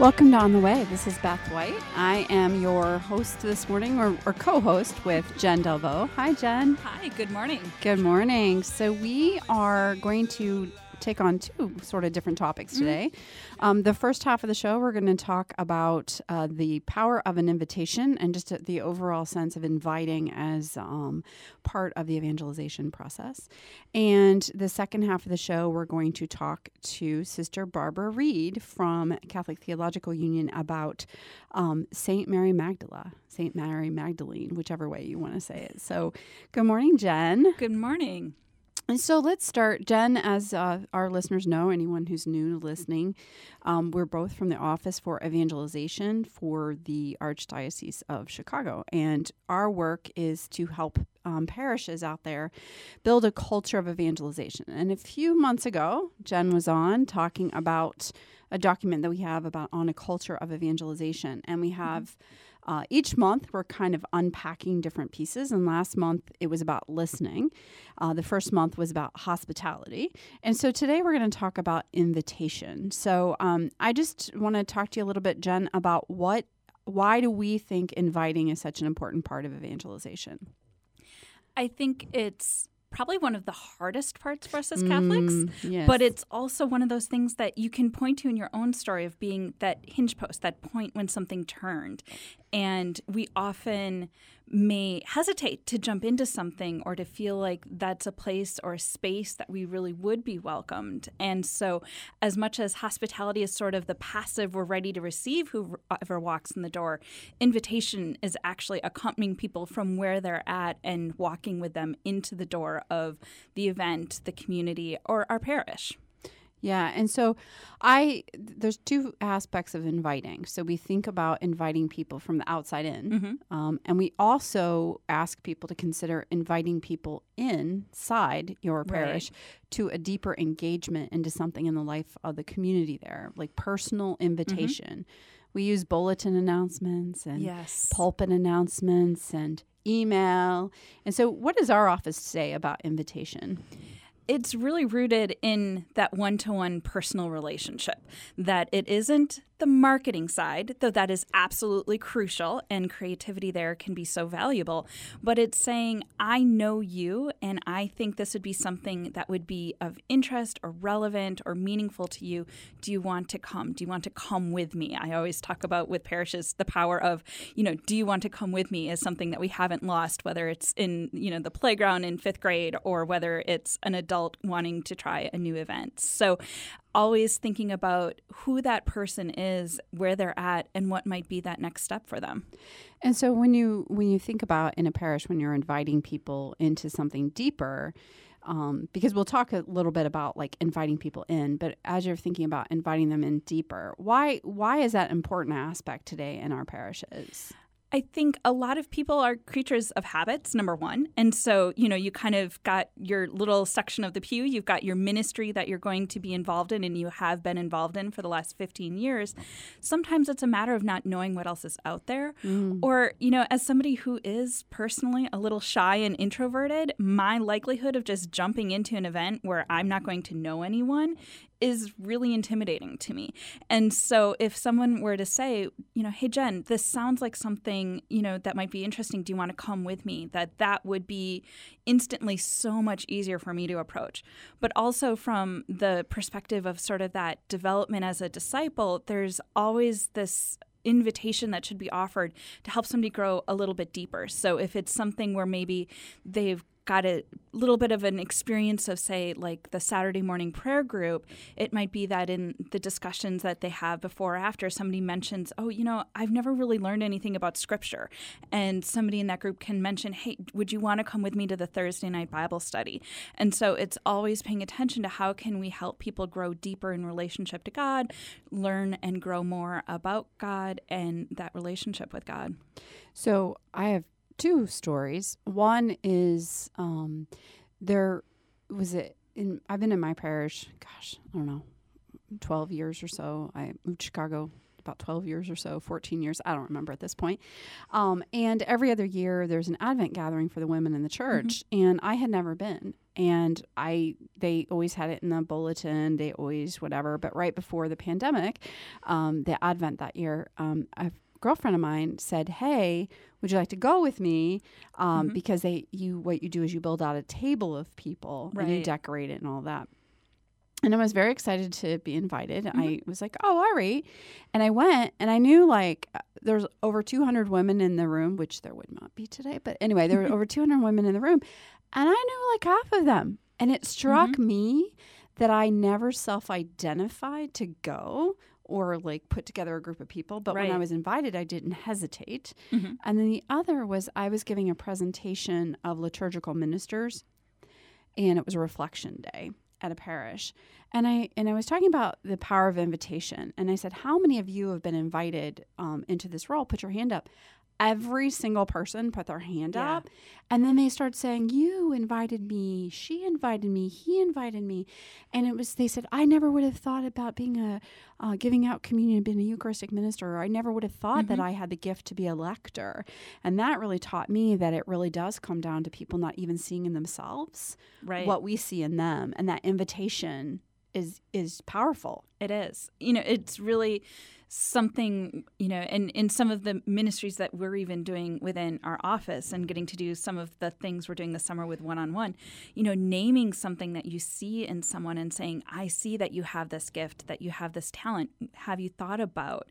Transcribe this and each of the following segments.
Welcome to On the Way. This is Beth White. I am your host this morning, or, or co host with Jen Delvaux. Hi, Jen. Hi, good morning. Good morning. So, we are going to take on two sort of different topics mm-hmm. today. Mm-hmm. Um, the first half of the show, we're going to talk about uh, the power of an invitation and just the overall sense of inviting as um, part of the evangelization process. And the second half of the show, we're going to talk to Sister Barbara Reid from Catholic Theological Union about um, Saint Mary Magdala, Saint Mary Magdalene, whichever way you want to say it. So, good morning, Jen. Good morning. And so let's start. Jen, as uh, our listeners know, anyone who's new to listening, um, we're both from the Office for Evangelization for the Archdiocese of Chicago. And our work is to help um, parishes out there build a culture of evangelization. And a few months ago, Jen was on talking about a document that we have about on a culture of evangelization. And we have. Mm-hmm uh, each month, we're kind of unpacking different pieces. And last month, it was about listening. Uh, the first month was about hospitality. And so today, we're going to talk about invitation. So um, I just want to talk to you a little bit, Jen, about what, why do we think inviting is such an important part of evangelization? I think it's probably one of the hardest parts for us as Catholics. Mm, yes. But it's also one of those things that you can point to in your own story of being that hinge post, that point when something turned. And we often may hesitate to jump into something or to feel like that's a place or a space that we really would be welcomed. And so, as much as hospitality is sort of the passive, we're ready to receive whoever walks in the door, invitation is actually accompanying people from where they're at and walking with them into the door of the event, the community, or our parish. Yeah, and so I there's two aspects of inviting. So we think about inviting people from the outside in, mm-hmm. um, and we also ask people to consider inviting people inside your parish right. to a deeper engagement into something in the life of the community there, like personal invitation. Mm-hmm. We use bulletin announcements and yes. pulpit announcements and email. And so, what does our office say about invitation? It's really rooted in that one to one personal relationship, that it isn't the marketing side, though that is absolutely crucial and creativity there can be so valuable, but it's saying, I know you and I think this would be something that would be of interest or relevant or meaningful to you. Do you want to come? Do you want to come with me? I always talk about with parishes the power of, you know, do you want to come with me is something that we haven't lost, whether it's in, you know, the playground in fifth grade or whether it's an adult wanting to try a new event. So always thinking about who that person is, where they're at, and what might be that next step for them. And so when you when you think about in a parish when you're inviting people into something deeper, um, because we'll talk a little bit about like inviting people in, but as you're thinking about inviting them in deeper, why why is that important aspect today in our parishes? I think a lot of people are creatures of habits, number one. And so, you know, you kind of got your little section of the pew, you've got your ministry that you're going to be involved in and you have been involved in for the last 15 years. Sometimes it's a matter of not knowing what else is out there. Mm. Or, you know, as somebody who is personally a little shy and introverted, my likelihood of just jumping into an event where I'm not going to know anyone is really intimidating to me. And so if someone were to say, you know, hey Jen, this sounds like something, you know, that might be interesting. Do you want to come with me? That that would be instantly so much easier for me to approach. But also from the perspective of sort of that development as a disciple, there's always this invitation that should be offered to help somebody grow a little bit deeper. So if it's something where maybe they've got a little bit of an experience of, say, like the Saturday morning prayer group, it might be that in the discussions that they have before or after, somebody mentions, Oh, you know, I've never really learned anything about scripture. And somebody in that group can mention, Hey, would you want to come with me to the Thursday night Bible study? And so it's always paying attention to how can we help people grow deeper in relationship to God, learn and grow more about God and that relationship with God. So I have two stories. One is um, there was it in I've been in my parish, gosh, I don't know, twelve years or so. I moved to Chicago about 12 years or so, 14 years, I don't remember at this point. Um, and every other year there's an Advent gathering for the women in the church, mm-hmm. and I had never been. And I, they always had it in the bulletin, they always whatever. But right before the pandemic, um, the Advent that year, um, a girlfriend of mine said, "Hey, would you like to go with me? Um, mm-hmm. Because they you what you do is you build out a table of people right. and you decorate it and all that. And I was very excited to be invited. Mm-hmm. I was like, "Oh, all right," and I went, and I knew like uh, there's over 200 women in the room, which there would not be today, but anyway, there were over 200 women in the room, and I knew like half of them, and it struck mm-hmm. me that I never self-identified to go or like put together a group of people. But right. when I was invited, I didn't hesitate. Mm-hmm. And then the other was I was giving a presentation of liturgical ministers, and it was a reflection day at a parish. And I and I was talking about the power of invitation. And I said, "How many of you have been invited um, into this role? Put your hand up." Every single person put their hand yeah. up and then they start saying you invited me she invited me he invited me and it was they said i never would have thought about being a uh, giving out communion being a eucharistic minister or i never would have thought mm-hmm. that i had the gift to be a lector and that really taught me that it really does come down to people not even seeing in themselves right. what we see in them and that invitation is is powerful it is you know it's really something, you know, and in some of the ministries that we're even doing within our office and getting to do some of the things we're doing this summer with one on one, you know, naming something that you see in someone and saying, I see that you have this gift, that you have this talent. Have you thought about?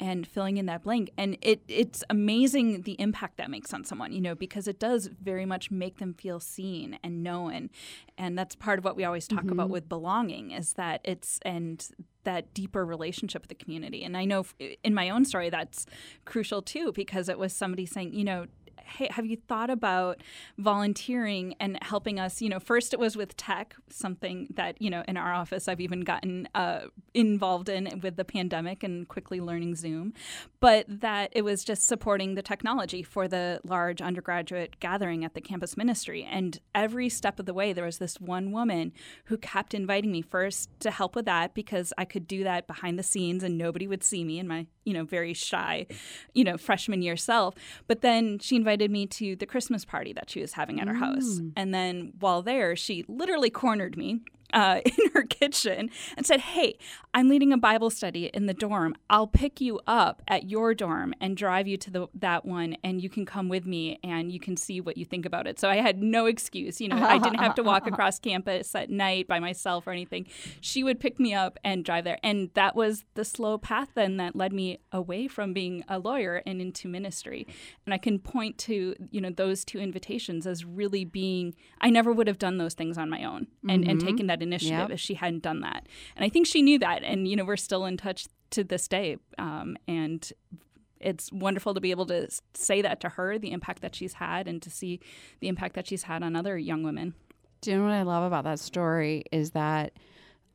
and filling in that blank and it it's amazing the impact that makes on someone you know because it does very much make them feel seen and known and that's part of what we always talk mm-hmm. about with belonging is that it's and that deeper relationship with the community. And i know in my own story that's crucial too because it was somebody saying you know hey, have you thought about volunteering and helping us? You know, first it was with tech, something that, you know, in our office I've even gotten uh, involved in with the pandemic and quickly learning Zoom, but that it was just supporting the technology for the large undergraduate gathering at the campus ministry. And every step of the way, there was this one woman who kept inviting me first to help with that because I could do that behind the scenes and nobody would see me in my, you know, very shy, you know, freshman year self. But then she invited invited me to the Christmas party that she was having at her mm. house. And then while there, she literally cornered me uh, in her kitchen and said, Hey, I'm leading a Bible study in the dorm. I'll pick you up at your dorm and drive you to the, that one, and you can come with me and you can see what you think about it. So I had no excuse. You know, I didn't have to walk across campus at night by myself or anything. She would pick me up and drive there. And that was the slow path then that led me away from being a lawyer and into ministry. And I can point to, you know, those two invitations as really being, I never would have done those things on my own and, mm-hmm. and taken that initiative yep. if she hadn't done that. And I think she knew that. And, you know, we're still in touch to this day. Um, and it's wonderful to be able to say that to her, the impact that she's had, and to see the impact that she's had on other young women. Do you know what I love about that story is that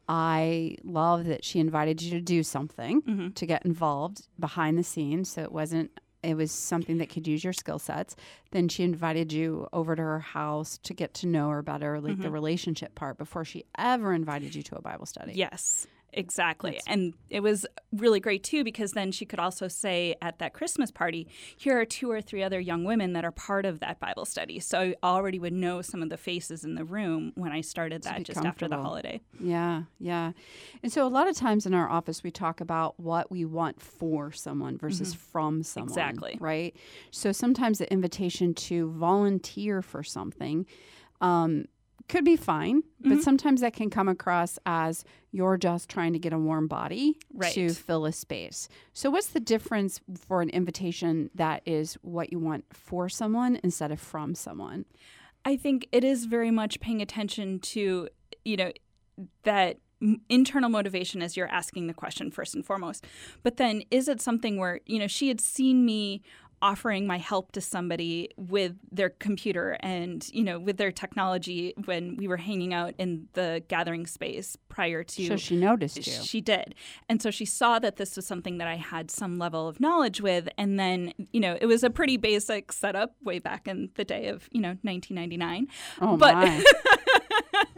I love that she invited you to do something mm-hmm. to get involved behind the scenes. So it wasn't it was something that could use your skill sets. Then she invited you over to her house to get to know her better, like mm-hmm. the relationship part, before she ever invited you to a Bible study. Yes. Exactly. That's- and it was really great too because then she could also say at that Christmas party, here are two or three other young women that are part of that Bible study. So I already would know some of the faces in the room when I started that just after the holiday. Yeah, yeah. And so a lot of times in our office, we talk about what we want for someone versus from someone. Mm-hmm. Exactly. Right. So sometimes the invitation to volunteer for something um, could be fine, Mm-hmm. but sometimes that can come across as you're just trying to get a warm body Right. to fill a space. So, what's the difference for an invitation that is what you want for someone instead of from someone? I think it is very much paying attention to, you know, that internal motivation as you're asking the question first and foremost. But then is it something where, you know, she had seen me offering my help to somebody with their computer and, you know, with their technology when we were hanging out in the gathering space prior to So she noticed you. she did. And so she saw that this was something that I had some level of knowledge with. And then, you know, it was a pretty basic setup way back in the day of, you know, 1999. oh but- my!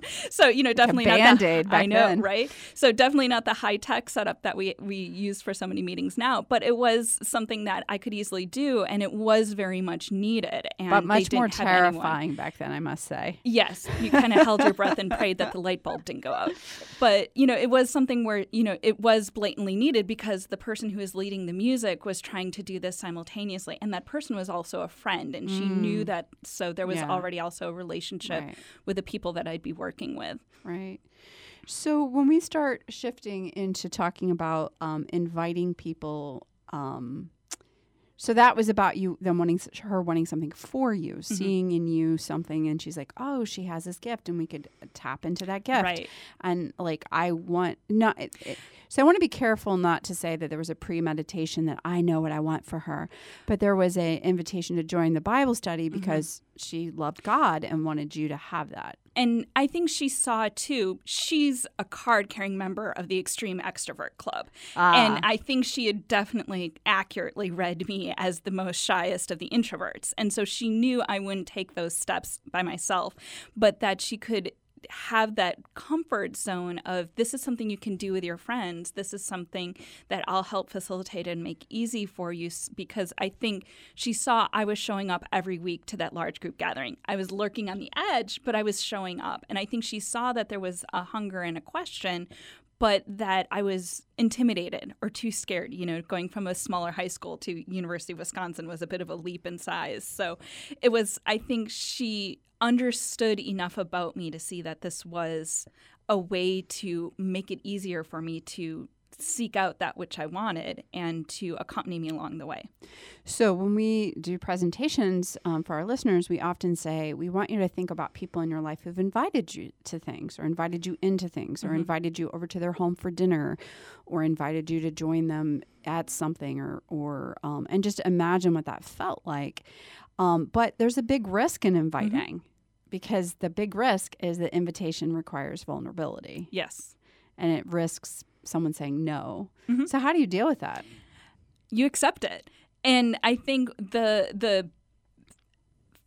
So, you know, definitely not Band-Aid the, back I know, then. right? So definitely not the high tech setup that we, we use for so many meetings now. But it was something that I could easily do. And it was very much needed. And but much more anyone- terrifying back then, I must say. Yes, you kind of held your breath and prayed that the light bulb didn't go out. But, you know, it was something where, you know, it was blatantly needed because the person who was leading the music was trying to do this simultaneously. And that person was also a friend and she knew mm. that. So there was Yeah. already also a relationship Right. with the people that I'd be working with. Right. So when we start shifting into talking about um, inviting people, um, so that was about you, them wanting her wanting something for you, Mm-hmm. seeing in you something, and she's like, "Oh, she has this gift, and we could tap into that gift." Right. And like, I want not. It, it, so I want to be careful not to say that there was a premeditation that I know what I want for her, but there was a invitation to join the Bible study Mm-hmm. because she loved God and wanted you to have that. And I think she saw too, she's a card carrying member of the Extreme Extrovert Club. Ah. And I think she had definitely accurately read me as the most shyest of the introverts. And so she knew I wouldn't take those steps by myself, but that she could have that comfort zone of this is something you can do with your friends. This is something that I'll help facilitate and make easy for you because I think she saw I was showing up every week to that large group gathering. I was lurking on the edge, but I was showing up. And I think she saw that there was a hunger and a question, but that I was intimidated or too scared. You know, going from a smaller high school to University of Wisconsin was a bit of a leap in size. So it was, I think she understood enough about me to see that this was a way to make it easier for me to seek out that which I wanted and to accompany me along the way. So, when we do presentations um, for our listeners, we often say, We want you to think about people in your life who've invited you to things, or invited you into things, or invited you over to their home for dinner, or invited you to join them at something, or, or um, and just imagine what that felt like. Um, but there's a big risk in inviting because the big risk is that invitation requires vulnerability Yes. and it risks someone saying no. Mhm. So, how do you deal with that? you accept it. And I think the the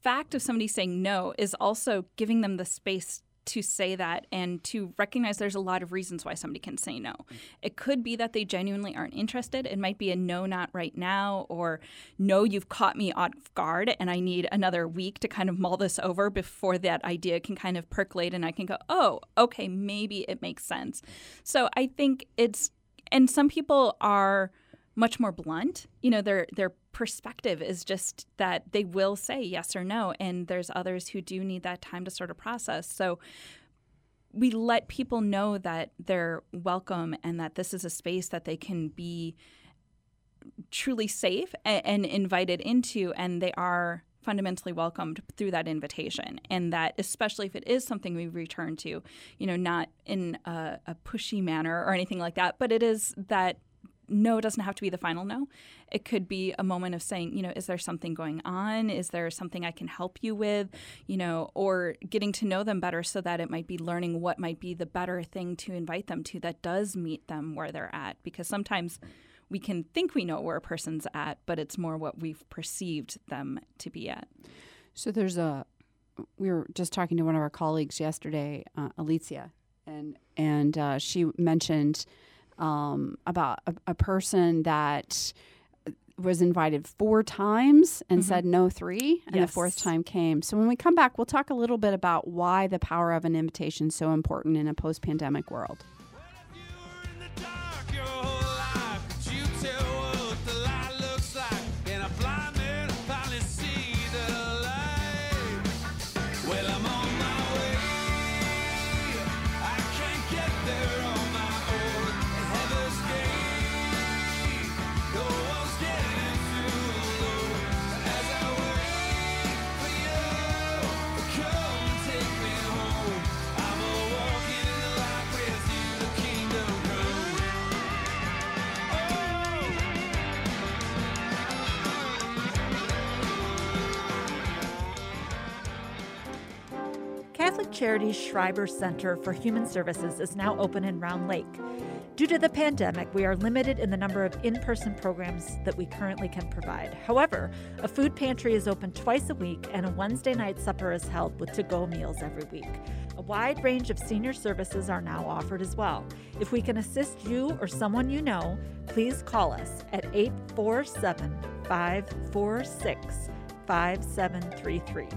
fact of somebody saying no is also giving them the space to say that and to recognize there's a lot of reasons why somebody can say no. It could be that they genuinely aren't interested. It might be a no, not right now, or no, you've caught me off guard and I need another week to kind of mull this over before that idea can kind of percolate and I can go, oh, okay, maybe it makes sense. So I think it's, and some people are much more blunt. You know, their their perspective is just that they will say yes or no, and there's others who do need that time to sort of process. So we let people know that they're welcome and that this is a space that they can be truly safe and, and invited into, and they are fundamentally welcomed through that invitation and that especially if it is something we return to you know not in a, a pushy manner or anything like that but it is that no doesn't have to be the final no. It could be a moment of saying, you know, is there something going on? Is there something I can help you with? You know, or getting to know them better so that it might be learning what might be the better thing to invite them to that does meet them where they're at. Because sometimes we can think we know where a person's at, but it's more what we've perceived them to be at. So there's a. We were just talking to one of our colleagues yesterday, uh, Alicia, and and uh, she mentioned um, about a, a person that was invited four times and said no three, and the fourth time came. So when we come back, we'll talk a little bit about why the power of an invitation is so important in a post-pandemic world. Charities Schreiber Center for Human Services is now open in Round Lake. Due to the pandemic, we are limited in the number of in person programs that we currently can provide. However, a food pantry is open twice a week, and a Wednesday night supper is held with to go meals every week. A wide range of senior services are now offered as well. If we can assist you or someone you know, please call us at 847 546 5733.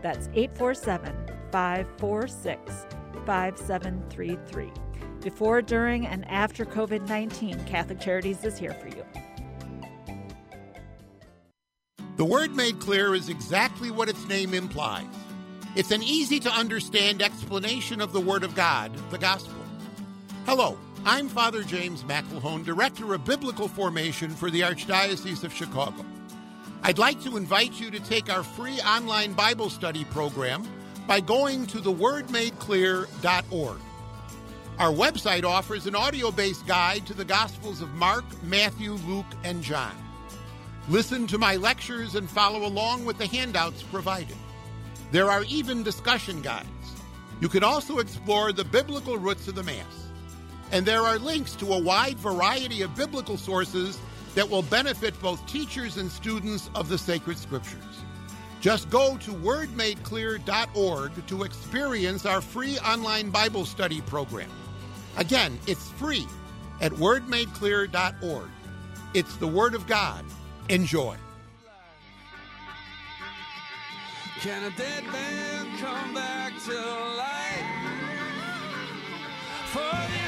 That's 847 546 5733. Before, during, and after COVID 19, Catholic Charities is here for you. The Word Made Clear is exactly what its name implies. It's an easy to understand explanation of the Word of God, the Gospel. Hello, I'm Father James McIlhone, Director of Biblical Formation for the Archdiocese of Chicago. I'd like to invite you to take our free online Bible study program by going to thewordmadeclear.org. Our website offers an audio based guide to the Gospels of Mark, Matthew, Luke, and John. Listen to my lectures and follow along with the handouts provided. There are even discussion guides. You can also explore the biblical roots of the Mass. And there are links to a wide variety of biblical sources that will benefit both teachers and students of the sacred scriptures. Just go to wordmadeclear.org to experience our free online Bible study program. Again, it's free at wordmadeclear.org. It's the Word of God. Enjoy. Can a dead man come back to life? For this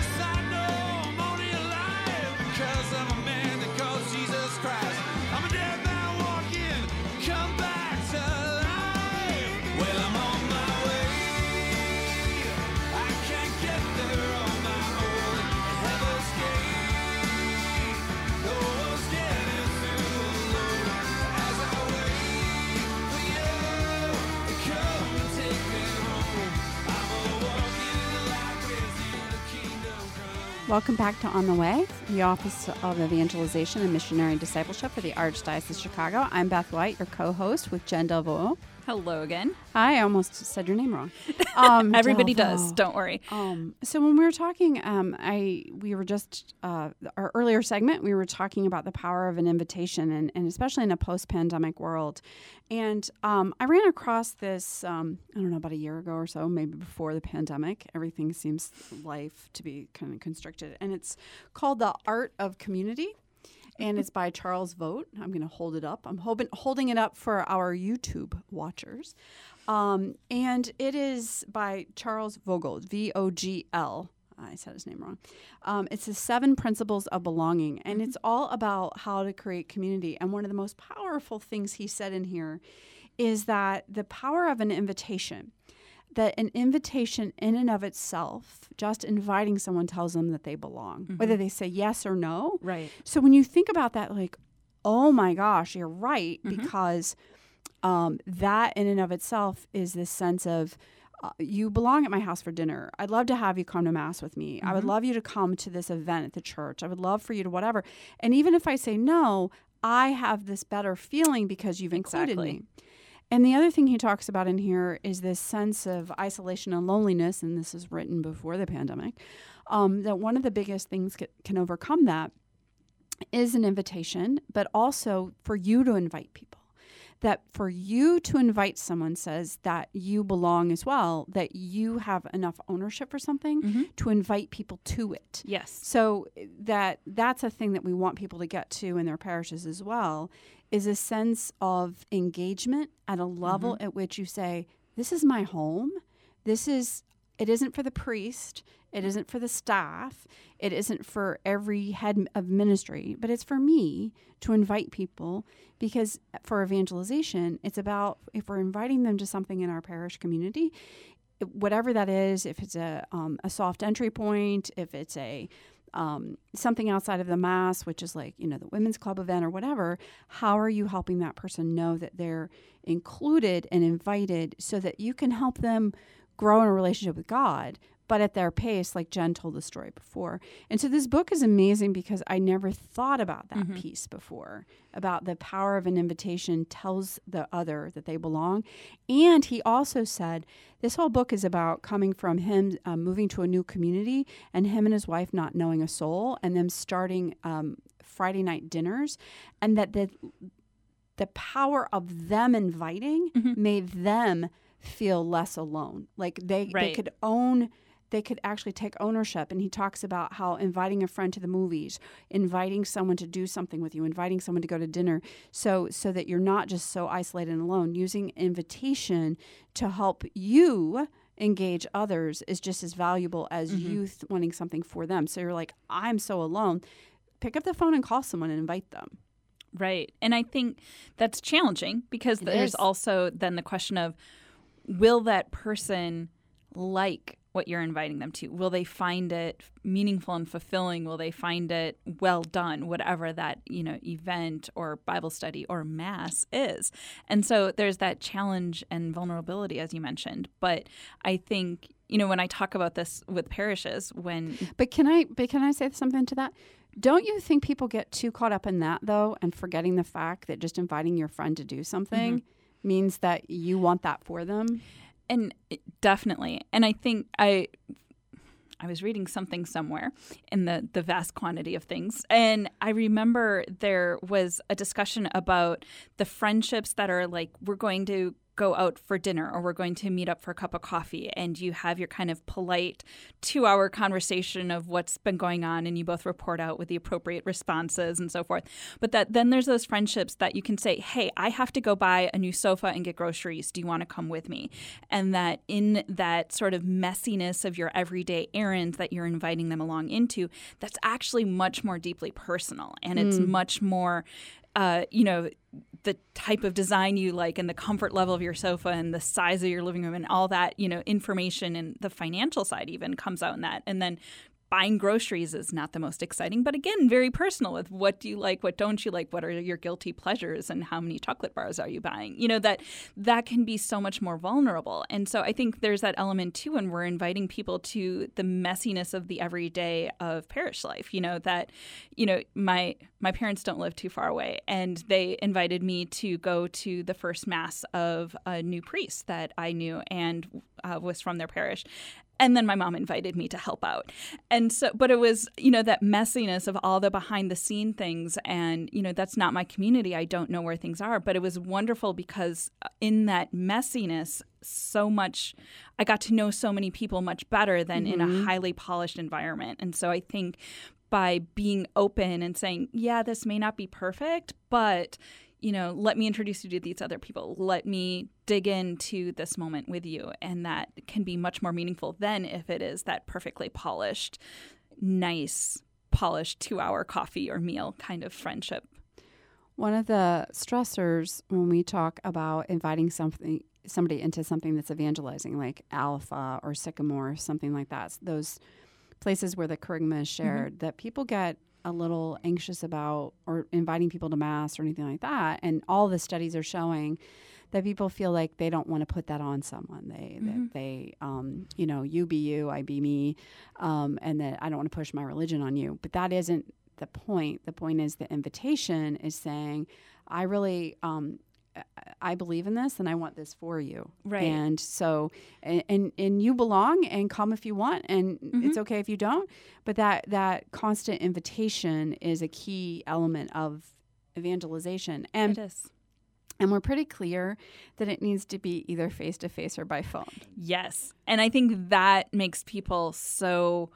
Welcome back to On the Way, the Office of Evangelization and Missionary Discipleship for the Archdiocese of Chicago. I'm Beth White, your co-host with Jen Delvaux. Hello again. Hi, I almost said your name wrong. Um, Everybody Delvaux. does. Don't worry. Um, so when we were talking, um, I we were just uh, our earlier segment. We were talking about the power of an invitation, and, and especially in a post-pandemic world. And um, I ran across this. Um, I don't know about a year ago or so, maybe before the pandemic. Everything seems life to be kind of constricted, and it's called the Art of Community. And it's by Charles Vogt. I'm going to hold it up. I'm hoping, holding it up for our YouTube watchers. Um, and it is by Charles Vogl, V O G L. I said his name wrong. Um, it's the seven principles of belonging, and it's all about how to create community. And one of the most powerful things he said in here is that the power of an invitation, that an invitation in and of itself, just inviting someone tells them that they belong, whether they say yes or no. Right. So when you think about that, like, oh my gosh, you're right, because um, that in and of itself is this sense of uh, you belong at my house for dinner. I'd love to have you come to mass with me. I would love you to come to this event at the church. I would love for you to whatever. And even if I say no, I have this better feeling because you've included Exactly. me. And the other thing he talks about in here is this sense of isolation and loneliness, and this is written before the pandemic. Um, that one of the biggest things ca- can overcome that is an invitation, but also for you to invite people. That for you to invite someone says that you belong as well, that you have enough ownership for something to invite people to it. Yes. So eh, that that's a thing that we want people to get to in their parishes as well is a sense of engagement at a level at which you say this is my home. This is it isn't for the priest, it isn't for the staff, it isn't for every head of ministry, but it's for me to invite people because for evangelization, it's about if we're inviting them to something in our parish community, whatever that is, if it's a um, a soft entry point, if it's a um, something outside of the mass, which is like you know the women's club event or whatever. How are you helping that person know that they're included and invited, so that you can help them grow in a relationship with God, but at their pace, like Jen told the story before. And so this book is amazing because I never thought about that piece before about the power of an invitation tells the other that they belong. And he also said this whole book is about coming from him uh, moving to a new community and him and his wife not knowing a soul and them starting um, Friday night dinners, and that the the power of them inviting made them feel less alone. Like they they could own they could actually take ownership and he talks about how inviting a friend to the movies inviting someone to do something with you inviting someone to go to dinner so so that you're not just so isolated and alone using invitation to help you engage others is just as valuable as mm-hmm. you th- wanting something for them so you're like i'm so alone pick up the phone and call someone and invite them Right. And I think that's challenging because there's is. also then the question of will that person like what you're inviting them to? Will they find it meaningful and fulfilling? Will they find it well done, whatever that, you know, event or Bible study or mass is? And so there's that challenge and vulnerability as you mentioned. But I think, you know, when I talk about this with parishes, when But can I but can I say something to that? Don't you think people get too caught up in that though and forgetting the fact that just inviting your friend to do something mm-hmm. Means that you want that for them? and it- definitely and i think i i was reading something somewhere in the the vast quantity of things and i remember there was a discussion about the friendships that are like we're going to go out for dinner or we're going to meet up for a cup of coffee and you have your kind of polite two hour conversation of what's been going on and you both report out with the appropriate responses and so forth. But that then there's those friendships that you can say hey i have to go buy a new sofa and get groceries. Do you want to come with me? And that in that sort of messiness of your everyday errands that you're inviting them along into that's actually much more deeply personal and it's much more uh, you know, the type of design you like and the comfort level of your sofa and the size of your living room and all that, you know, information and the financial side even comes out in that. And then buying groceries is not the most exciting, but again, very personal with what do you like, what don't you like, what are your guilty pleasures and how many chocolate bars are you buying? You know, that that can be so much more vulnerable. And so I think there's that element too when we're inviting people to the messiness of the everyday of parish life, you know, that, you know, my my parents don't live too far away and they invited me to go to the first mass of a new priest that I knew and uh, was from their parish and then my mom invited me to help out. And so but it was you know that messiness of all the behind the scene things. And you know that's not my community. I don't know where things are. But it was wonderful because uh, in that messiness so much i got to know so many people much better than in a highly polished environment. And so i think by being open and saying yeah this may not be perfect but you know, let me introduce you to these other people. Let me dig into this moment with you. And that can be much more meaningful than if it is that perfectly polished, nice, polished two hour coffee or meal kind of friendship. One of the stressors when we talk about inviting something somebody into something that's evangelizing, like Alpha or Sycamore, something like that, those places where the charisma is mm-hmm. shared, that people get a little anxious about or inviting people to mass or anything like that. And all the studies are showing that people feel like they don't want to put that on someone. They that they um, you know, you be you, I be me, um, and that I don't want to push my religion on you. But that isn't the point. The point is the invitation is saying, I really um, I- believe in this and I want this for you. Right. And so and and, and you belong and come if you want and it's mm-hmm. okay if you don't. But that that constant invitation is a key element of evangelization. And it is. And we're pretty clear that it needs to be either face to face or by phone. Yes. And I think that makes people so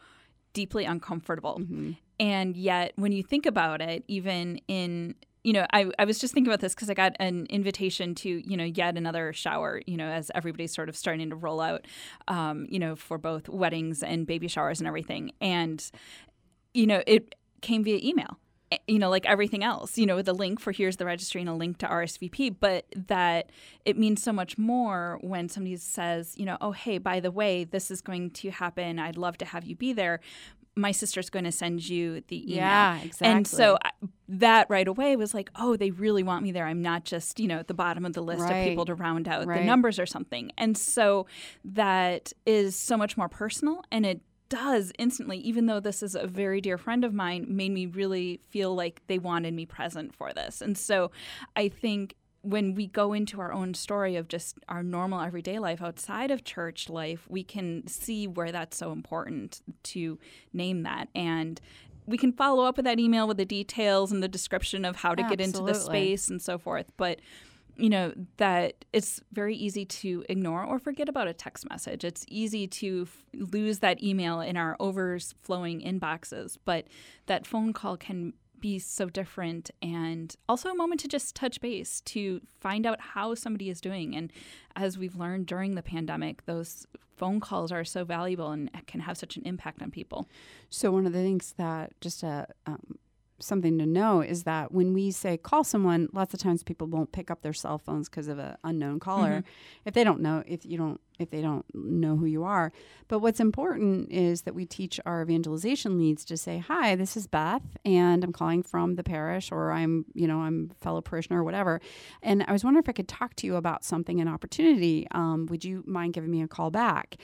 deeply uncomfortable. Mm-hmm. And yet, when you think about it, even in you know, I, I was just thinking about this because I got an invitation to, you know, yet another shower, you know, as everybody's sort of starting to roll out, um, you know, for both weddings and baby showers and everything. And, you know, it came via email eh, you know, like everything else, you know, with a link for here's the registry and a link to RSVP, but that it means so much more when somebody says, you know, oh, hey, by the way, this is going to happen. I'd love to have you be there. My sister's going to send you the email. Yeah, And so. I, that right away was like, oh, they really want me there. I'm not just, you know, at the bottom of the list Right. of people to round out the numbers or something. And so that is so much more personal and it does instantly, even though this is a very dear friend of mine, made me really feel like they wanted me present for this. And so I think when we go into our own story of just our normal everyday life outside of church life, we can see where that's so important to name that. And we can follow up with that email with the details and the description of how to get into the space and so forth. But you know that it's very easy to ignore or forget about a text message. It's easy to f- lose that email in our overflowing inboxes, but that phone call can be so different and also a moment to just touch base to find out how somebody is doing. And as we've learned during the pandemic those phone calls are so valuable and can have such an impact on people. So one of the things that just a um, something to know is that when we say call someone, lots of times people won't pick up their cell phones because of an unknown caller if they don't know if you don't if they don't know who you are. But what's important is that we teach our evangelization leads to say, "Hi, this is Beth, and I'm calling from the parish, or I'm you know I'm a fellow parishioner or whatever." And I was wondering if I could talk to you about something, an opportunity. Um, would you mind giving me a call back?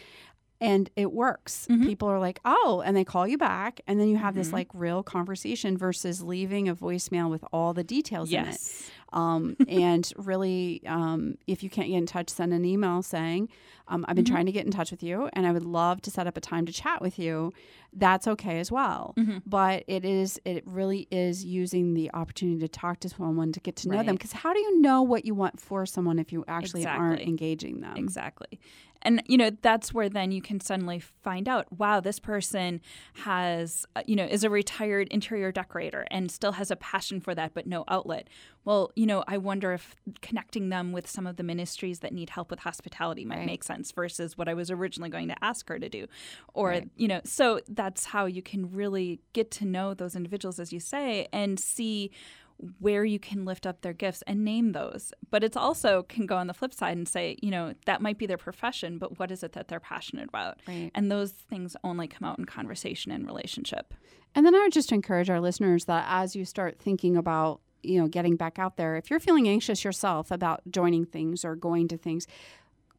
And it works. People are like, "Oh," and they call you back, and then you have this like real conversation versus leaving a voicemail with all the details in it. yes Um, and really, um, if you can't get in touch, send an email saying, um, "I've been trying to get in touch with you, and I would love to set up a time to chat with you." That's okay as well. But it is, it really is using the opportunity to talk to someone to get to know them. Because how do you know what you want for someone if you actually aren't engaging them? Exactly. And, you know, that's where then you can suddenly find out wow, this person has, uh, you know, is a retired interior decorator and still has a passion for that, but no outlet. Well, you know, I wonder if connecting them with some of the ministries that need help with hospitality might Right. make sense versus what I was originally going to ask her to do. Or, you know, so that's how you can really get to know those individuals, as you say, and see where you can lift up their gifts and name those. But it's also can go on the flip side and say, you know, that might be their profession, but what is it that they're passionate about? Right. And those things only come out in conversation and relationship. And then I would just encourage our listeners that as you start thinking about, you know, getting back out there, if you're feeling anxious yourself about joining things or going to things,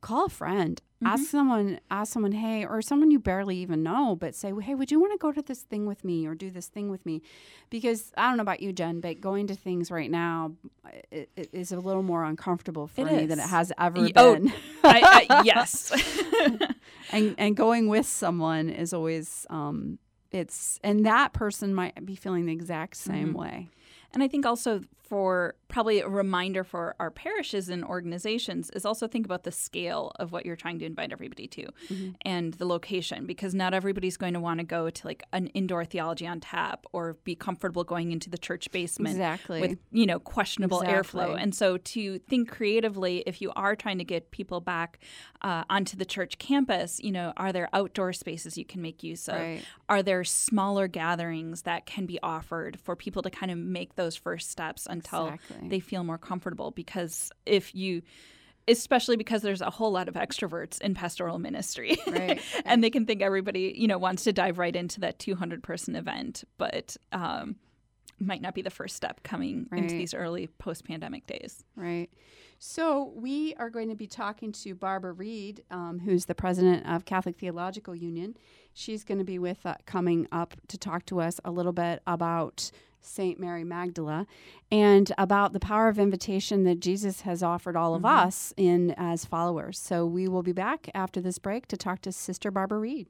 call a friend. Ask mm-hmm. someone, ask someone, hey, or someone you barely even know, but say, hey, would you want to go to this thing with me or do this thing with me? Because I don't know about you, Jen, but going to things right now uh, i- i- is a little more uncomfortable for It me than it has ever Y- oh, been. I, I, yes. and and going with someone is always um it's and that person might be feeling the exact same mm-hmm. way And I think also for probably a reminder for our parishes and organizations is also think about the scale of what you're trying to invite everybody to and the location because not everybody's going to want to go to like an indoor theology on tap or be comfortable going into the church basement Exactly. with you know questionable Exactly. airflow and so to think creatively if you are trying to get people back uh, onto the church campus you know are there outdoor spaces you can make use of Right. are there smaller gatherings that can be offered for people to kind of make those first steps until Exactly. they feel more comfortable because if you especially because there's a whole lot of extroverts in pastoral ministry. Right. and they can think everybody you know wants to dive right into that 200 person event but um, might not be the first step coming into these early post-pandemic days. Right. So we are going to be talking to barbara reid um, who's the president of catholic theological union. She's going to be with uh, coming up to talk to us a little bit about St. Mary Magdala and about the power of invitation that Jesus has offered all of mm-hmm. us in as followers. So we will be back after this break to talk to Sister Barbara Reid.